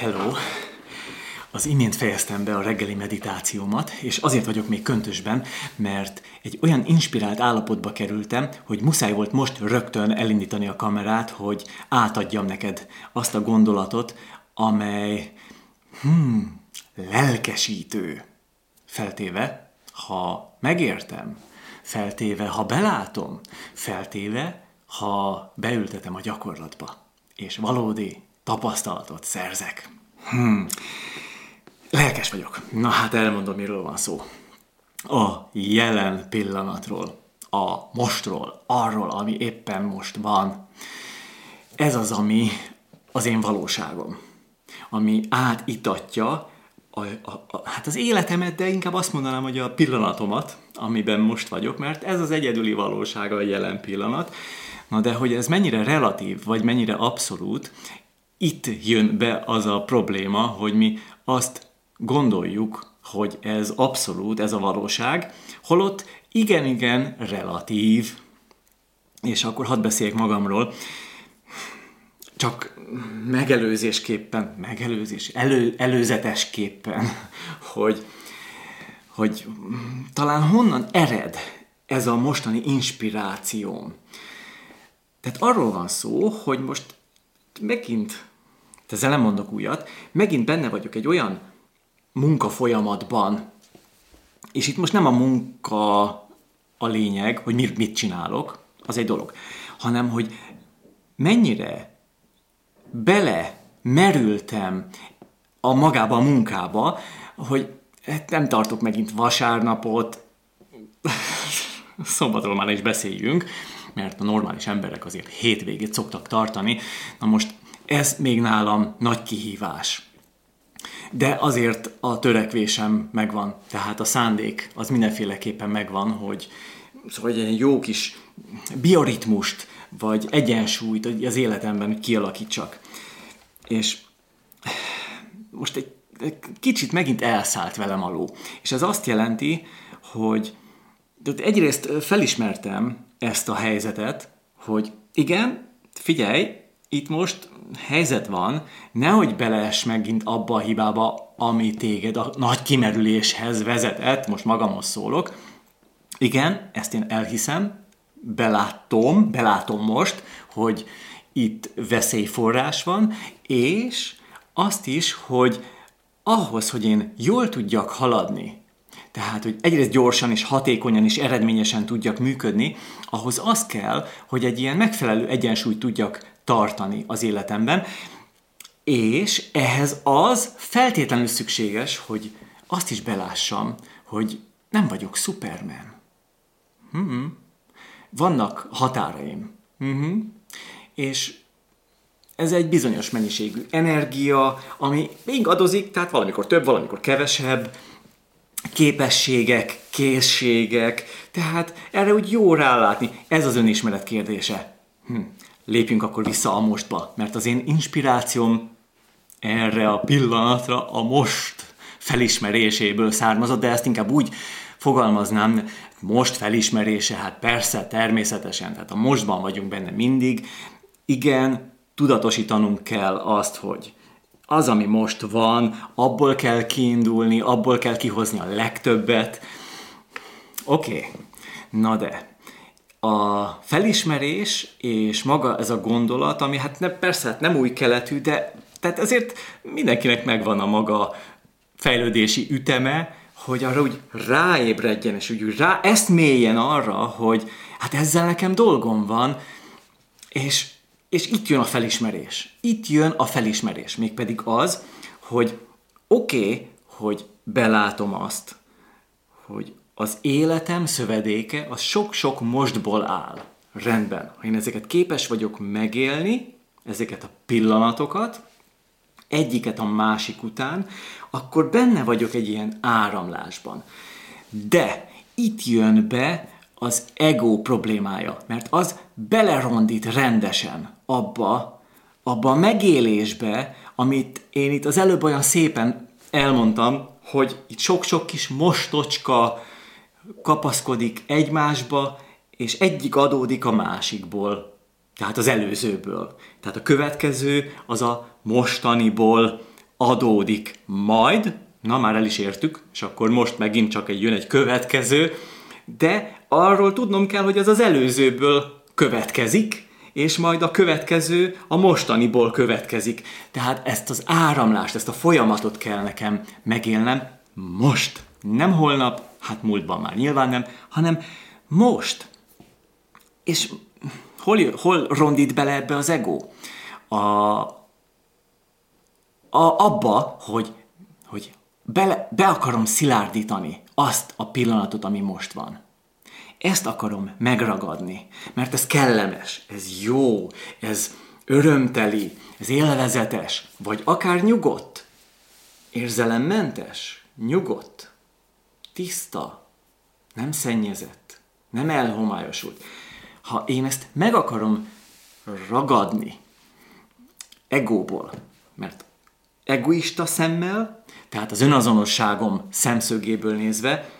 Hello! Az imént fejeztem be a reggeli meditációmat, és azért vagyok még köntösben, mert egy olyan inspirált állapotba kerültem, hogy muszáj volt most rögtön elindítani a kamerát, hogy átadjam neked azt a gondolatot, amely, hmm, lelkesítő. Feltéve, ha megértem, feltéve, ha belátom, feltéve, ha beültetem a gyakorlatba, és valódi tapasztalatot szerzek. Hmm. Lelkes vagyok. Na hát elmondom, miről van szó. A jelen pillanatról, a mostról, arról, ami éppen most van. Ez az, ami az én valóságom. Ami átitatja a, a, a, hát az életemet, de inkább azt mondanám, hogy a pillanatomat, amiben most vagyok, mert ez az egyedüli valósága a jelen pillanat. Na de hogy ez mennyire relatív, vagy mennyire abszolút, itt jön be az a probléma, hogy mi azt gondoljuk, hogy ez abszolút, ez a valóság, holott igen-igen relatív. És akkor hadd beszéljek magamról, csak megelőzésképpen, megelőzés, elő, előzetesképpen, hogy, hogy talán honnan ered ez a mostani inspiráció. Tehát arról van szó, hogy most megint ezzel nem mondok újat, megint benne vagyok egy olyan munka folyamatban, és itt most nem a munka a lényeg, hogy mit, mit csinálok, az egy dolog, hanem hogy mennyire bele merültem a magába a munkába, hogy hát nem tartok megint vasárnapot, szombatról már is beszéljünk, mert a normális emberek azért hétvégét szoktak tartani. Na most ez még nálam nagy kihívás. De azért a törekvésem megvan, tehát a szándék az mindenféleképpen megvan, hogy szóval egy jó kis bioritmust, vagy egyensúlyt az életemben kialakítsak. És most egy, egy kicsit megint elszállt velem aló. És ez azt jelenti, hogy egyrészt felismertem ezt a helyzetet, hogy igen, figyelj, itt most helyzet van, nehogy belees megint abba a hibába, ami téged a nagy kimerüléshez vezetett, most magamhoz szólok. Igen, ezt én elhiszem, belátom, belátom most, hogy itt veszélyforrás van, és azt is, hogy ahhoz, hogy én jól tudjak haladni, tehát, hogy egyrészt gyorsan és hatékonyan és eredményesen tudjak működni, ahhoz az kell, hogy egy ilyen megfelelő egyensúlyt tudjak tartani az életemben, és ehhez az feltétlenül szükséges, hogy azt is belássam, hogy nem vagyok Superman. Hmm. Vannak határaim. Hmm. És ez egy bizonyos mennyiségű energia, ami még adozik, tehát valamikor több, valamikor kevesebb, képességek, készségek, tehát erre úgy jó rálátni. Ez az önismeret kérdése. Hm lépjünk akkor vissza a mostba, mert az én inspirációm erre a pillanatra a most felismeréséből származott, de ezt inkább úgy fogalmaznám, most felismerése, hát persze, természetesen, tehát a mostban vagyunk benne mindig. Igen, tudatosítanunk kell azt, hogy az, ami most van, abból kell kiindulni, abból kell kihozni a legtöbbet. Oké, okay. na de, a felismerés és maga ez a gondolat, ami hát ne, persze hát nem új keletű, de tehát azért mindenkinek megvan a maga fejlődési üteme, hogy arra úgy ráébredjen, és úgy rá, ezt mélyen arra, hogy hát ezzel nekem dolgom van, és, és itt jön a felismerés. Itt jön a felismerés, mégpedig az, hogy oké, okay, hogy belátom azt, hogy az életem szövedéke az sok-sok mostból áll. Rendben. Ha én ezeket képes vagyok megélni, ezeket a pillanatokat, egyiket a másik után, akkor benne vagyok egy ilyen áramlásban. De itt jön be az ego problémája, mert az belerondít rendesen abba, abba a megélésbe, amit én itt az előbb olyan szépen elmondtam, hogy itt sok-sok kis mostocska, kapaszkodik egymásba, és egyik adódik a másikból, tehát az előzőből. Tehát a következő az a mostaniból adódik majd, na már el is értük, és akkor most megint csak egy jön egy következő, de arról tudnom kell, hogy az az előzőből következik, és majd a következő a mostaniból következik. Tehát ezt az áramlást, ezt a folyamatot kell nekem megélnem most. Nem holnap, hát múltban már nyilván nem, hanem most. És hol, hol rondít bele ebbe az ego? A, a, abba, hogy, hogy bele, be akarom szilárdítani azt a pillanatot, ami most van. Ezt akarom megragadni, mert ez kellemes, ez jó, ez örömteli, ez élvezetes, vagy akár nyugodt, érzelemmentes, nyugodt, tiszta, nem szennyezett, nem elhomályosult. Ha én ezt meg akarom ragadni egóból, mert egoista szemmel, tehát az önazonosságom szemszögéből nézve,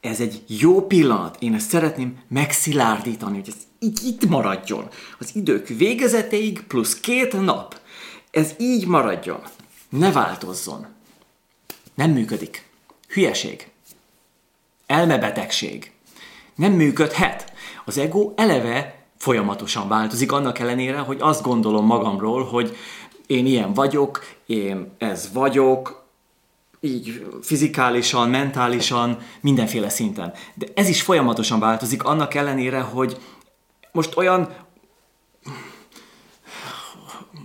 ez egy jó pillanat. Én ezt szeretném megszilárdítani, hogy ez így itt maradjon. Az idők végezetéig plusz két nap. Ez így maradjon. Ne változzon. Nem működik. Hülyeség. Elmebetegség. Nem működhet. Az ego eleve folyamatosan változik, annak ellenére, hogy azt gondolom magamról, hogy én ilyen vagyok, én ez vagyok, így fizikálisan, mentálisan, mindenféle szinten. De ez is folyamatosan változik, annak ellenére, hogy most olyan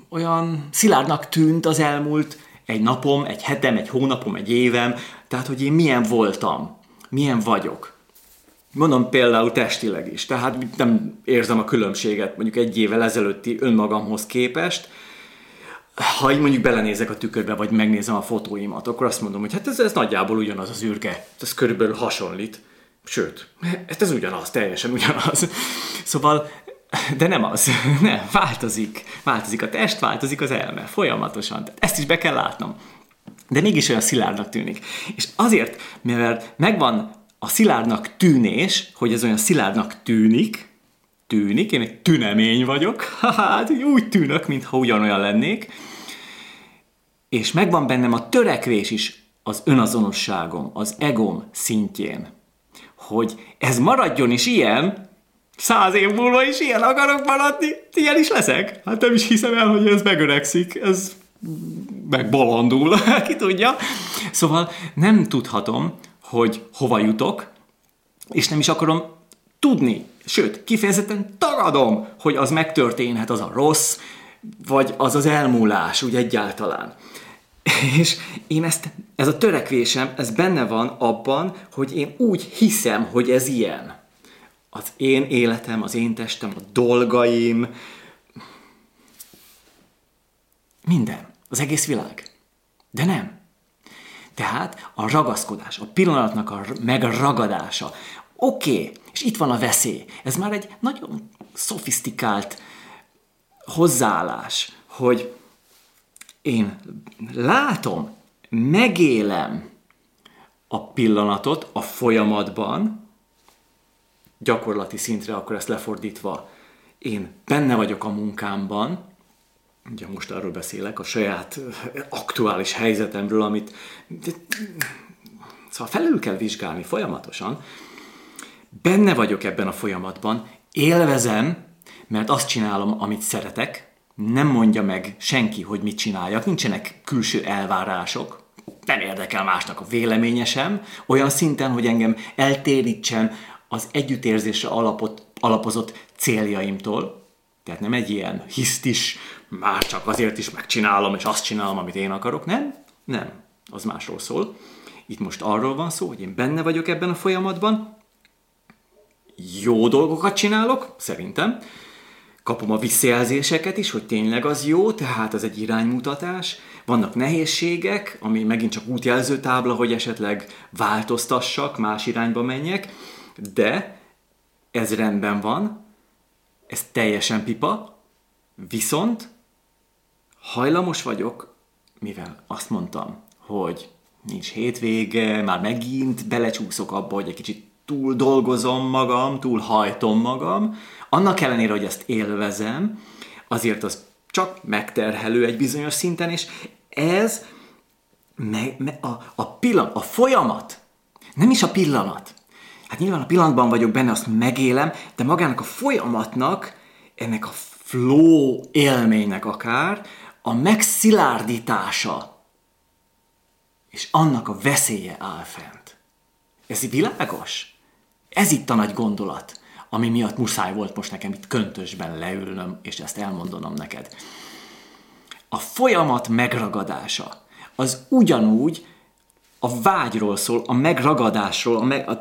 olyan szilárdnak tűnt az elmúlt egy napom, egy hetem, egy hónapom, egy évem, tehát hogy én milyen voltam, milyen vagyok. Mondom például testileg is, tehát nem érzem a különbséget mondjuk egy évvel ezelőtti önmagamhoz képest, ha így mondjuk belenézek a tükörbe, vagy megnézem a fotóimat, akkor azt mondom, hogy hát ez, ez nagyjából ugyanaz az űrge. Ez körülbelül hasonlít. Sőt, hát ez ugyanaz, teljesen ugyanaz. Szóval, de nem az. Nem, változik. Változik a test, változik az elme. Folyamatosan. Tehát ezt is be kell látnom. De mégis olyan szilárdnak tűnik. És azért, mivel megvan a szilárdnak tűnés, hogy ez olyan szilárdnak tűnik, tűnik, én egy tünemény vagyok, hát úgy tűnök, mintha ugyanolyan lennék, és megvan bennem a törekvés is az önazonosságom, az egom szintjén, hogy ez maradjon is ilyen, száz év múlva is ilyen akarok maradni, ilyen is leszek. Hát nem is hiszem el, hogy ez megöregszik, ez megbolondul, ki tudja. Szóval nem tudhatom, hogy hova jutok, és nem is akarom tudni, sőt, kifejezetten tagadom, hogy az megtörténhet, az a rossz, vagy az az elmúlás, úgy egyáltalán. És én ezt, ez a törekvésem, ez benne van abban, hogy én úgy hiszem, hogy ez ilyen. Az én életem, az én testem, a dolgaim, minden. Az egész világ. De nem. Tehát a ragaszkodás, a pillanatnak a megragadása. Oké, okay, és itt van a veszély. Ez már egy nagyon szofisztikált hozzáállás, hogy én látom, megélem a pillanatot a folyamatban, gyakorlati szintre akkor ezt lefordítva, én benne vagyok a munkámban, ugye most arról beszélek, a saját aktuális helyzetemről, amit szóval felül kell vizsgálni folyamatosan, benne vagyok ebben a folyamatban, élvezem, mert azt csinálom, amit szeretek, nem mondja meg senki, hogy mit csináljak, nincsenek külső elvárások, nem érdekel másnak a véleménye sem, olyan szinten, hogy engem eltérítsen az együttérzésre alapot, alapozott céljaimtól. Tehát nem egy ilyen hisztis, már csak azért is megcsinálom, és azt csinálom, amit én akarok. Nem, nem, az másról szól. Itt most arról van szó, hogy én benne vagyok ebben a folyamatban, jó dolgokat csinálok, szerintem, kapom a visszajelzéseket is, hogy tényleg az jó, tehát az egy iránymutatás. Vannak nehézségek, ami megint csak útjelző tábla, hogy esetleg változtassak, más irányba menjek, de ez rendben van, ez teljesen pipa, viszont hajlamos vagyok, mivel azt mondtam, hogy nincs hétvége, már megint belecsúszok abba, hogy egy kicsit túl dolgozom magam, túl hajtom magam, annak ellenére, hogy ezt élvezem, azért az csak megterhelő egy bizonyos szinten, és ez me, me, a, a pillanat, a folyamat, nem is a pillanat. Hát nyilván a pillanatban vagyok benne, azt megélem, de magának a folyamatnak, ennek a flow élménynek akár, a megszilárdítása, és annak a veszélye áll fent. Ez világos? Ez itt a nagy gondolat, ami miatt muszáj volt most nekem itt köntösben leülnöm, és ezt elmondanom neked. A folyamat megragadása az ugyanúgy a vágyról szól, a megragadásról, a, meg, a,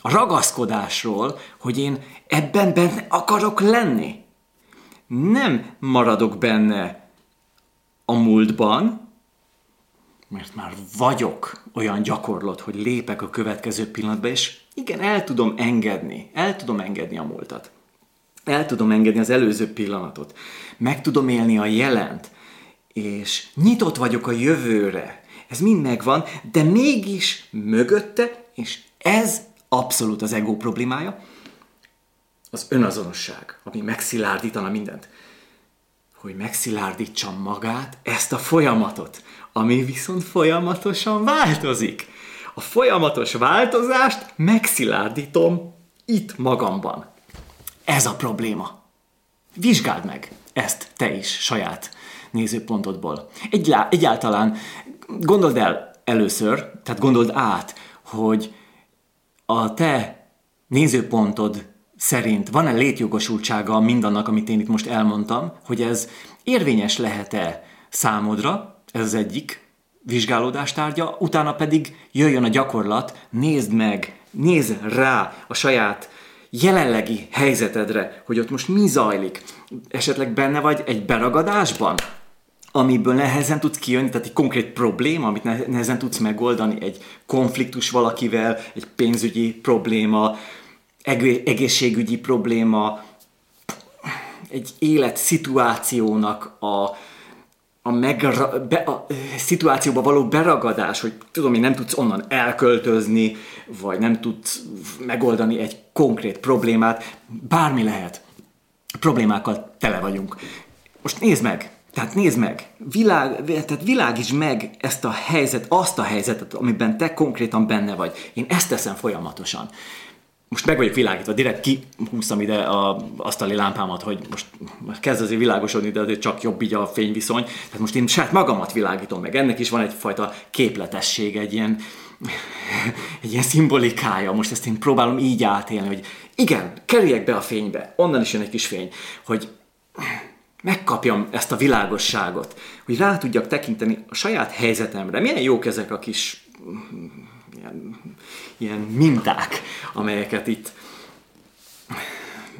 a ragaszkodásról, hogy én ebben benne akarok lenni. Nem maradok benne a múltban, mert már vagyok olyan gyakorlott, hogy lépek a következő pillanatba, és igen, el tudom engedni, el tudom engedni a múltat. El tudom engedni az előző pillanatot. Meg tudom élni a jelent, és nyitott vagyok a jövőre. Ez mind megvan, de mégis mögötte, és ez abszolút az ego problémája, az önazonosság, ami megszilárdítana mindent. Hogy megszilárdítsam magát, ezt a folyamatot, ami viszont folyamatosan változik. A folyamatos változást megszilárdítom itt magamban. Ez a probléma. Vizsgáld meg ezt te is saját nézőpontodból. Egyá, egyáltalán gondold el először, tehát gondold át, hogy a te nézőpontod szerint van-e létjogosultsága mindannak, amit én itt most elmondtam, hogy ez érvényes lehet-e számodra, ez az egyik vizsgálódástárgya, utána pedig jöjjön a gyakorlat, nézd meg, nézd rá a saját jelenlegi helyzetedre, hogy ott most mi zajlik. Esetleg benne vagy egy beragadásban, amiből nehezen tudsz kijönni, tehát egy konkrét probléma, amit nehezen tudsz megoldani, egy konfliktus valakivel, egy pénzügyi probléma, egészségügyi probléma, egy életszituációnak a, a, megra, be, a szituációba való beragadás, hogy tudom, hogy nem tudsz onnan elköltözni, vagy nem tudsz megoldani egy konkrét problémát, bármi lehet. Problémákkal tele vagyunk. Most nézd meg, tehát nézd meg, világ, tehát világíts meg ezt a helyzet, azt a helyzetet, amiben te konkrétan benne vagy. Én ezt teszem folyamatosan most meg vagyok világítva, direkt kihúztam ide a asztali lámpámat, hogy most kezd azért világosodni, de azért csak jobb így a fényviszony. Tehát most én saját magamat világítom meg. Ennek is van egyfajta képletesség, egy ilyen, egy ilyen szimbolikája. Most ezt én próbálom így átélni, hogy igen, kerüljek be a fénybe, onnan is jön egy kis fény, hogy megkapjam ezt a világosságot, hogy rá tudjak tekinteni a saját helyzetemre. Milyen jók ezek a kis ilyen, ilyen minták, amelyeket itt,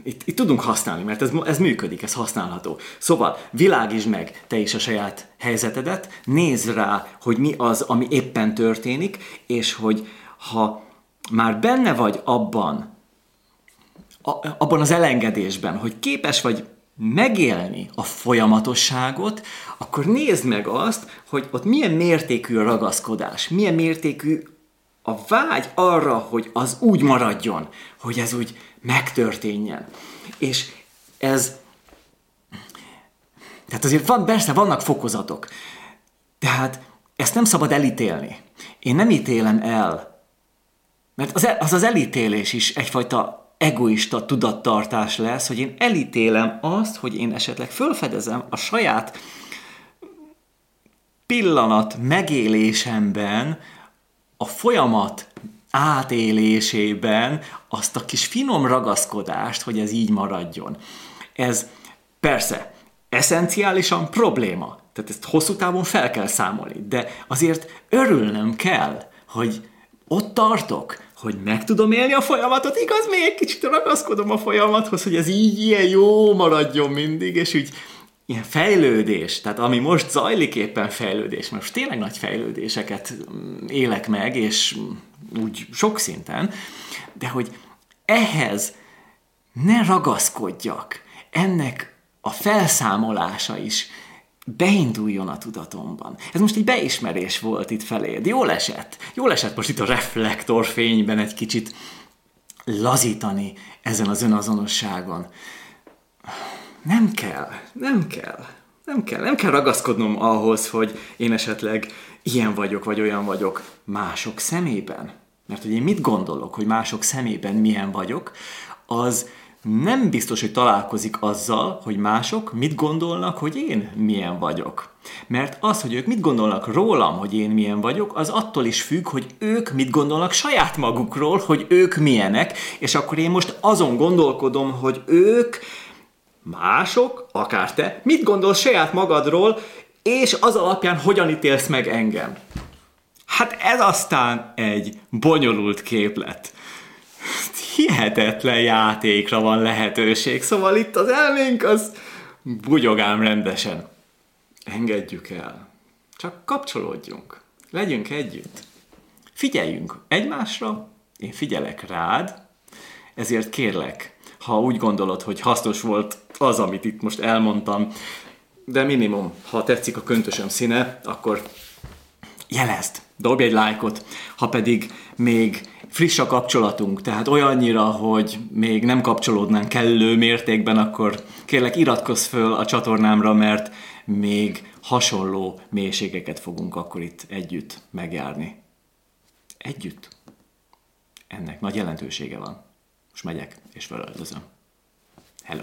itt, itt tudunk használni, mert ez, ez működik, ez használható. Szóval világítsd meg te is a saját helyzetedet, nézd rá, hogy mi az, ami éppen történik, és hogy ha már benne vagy abban, a, abban az elengedésben, hogy képes vagy megélni a folyamatosságot, akkor nézd meg azt, hogy ott milyen mértékű a ragaszkodás, milyen mértékű a vágy arra, hogy az úgy maradjon, hogy ez úgy megtörténjen. És ez, tehát azért van, persze vannak fokozatok, tehát ezt nem szabad elítélni. Én nem ítélem el, mert az, az az elítélés is egyfajta egoista tudattartás lesz, hogy én elítélem azt, hogy én esetleg fölfedezem a saját pillanat megélésemben a folyamat átélésében azt a kis finom ragaszkodást, hogy ez így maradjon. Ez persze eszenciálisan probléma, tehát ezt hosszú távon fel kell számolni, de azért örülnöm kell, hogy ott tartok, hogy meg tudom élni a folyamatot, igaz, még egy kicsit ragaszkodom a folyamathoz, hogy ez így ilyen jó maradjon mindig, és úgy ilyen fejlődés, tehát ami most zajlik éppen fejlődés, most tényleg nagy fejlődéseket mm, élek meg, és úgy sok szinten, de hogy ehhez ne ragaszkodjak, ennek a felszámolása is beinduljon a tudatomban. Ez most egy beismerés volt itt feléd. Jól esett. Jól esett most itt a reflektorfényben egy kicsit lazítani ezen az önazonosságon. Nem kell, nem kell, Nem kell, nem kell ragaszkodnom ahhoz, hogy én esetleg ilyen vagyok, vagy olyan vagyok mások szemében. Mert hogy én mit gondolok, hogy mások szemében milyen vagyok, az nem biztos, hogy találkozik azzal, hogy mások mit gondolnak, hogy én milyen vagyok. Mert az, hogy ők mit gondolnak rólam, hogy én milyen vagyok, az attól is függ, hogy ők mit gondolnak saját magukról, hogy ők milyenek, és akkor én most azon gondolkodom, hogy ők mások, akár te, mit gondolsz saját magadról, és az alapján hogyan ítélsz meg engem. Hát ez aztán egy bonyolult képlet. Hihetetlen játékra van lehetőség, szóval itt az elménk az bugyogám rendesen. Engedjük el. Csak kapcsolódjunk. Legyünk együtt. Figyeljünk egymásra, én figyelek rád, ezért kérlek, ha úgy gondolod, hogy hasznos volt az, amit itt most elmondtam, de minimum, ha tetszik a köntösöm színe, akkor jelezd, dobj egy lájkot, ha pedig még friss a kapcsolatunk, tehát olyannyira, hogy még nem kapcsolódnánk kellő mértékben, akkor kérlek iratkozz föl a csatornámra, mert még hasonló mélységeket fogunk akkor itt együtt megjárni. Együtt. Ennek nagy jelentősége van. Most megyek és felöltözöm. Hello!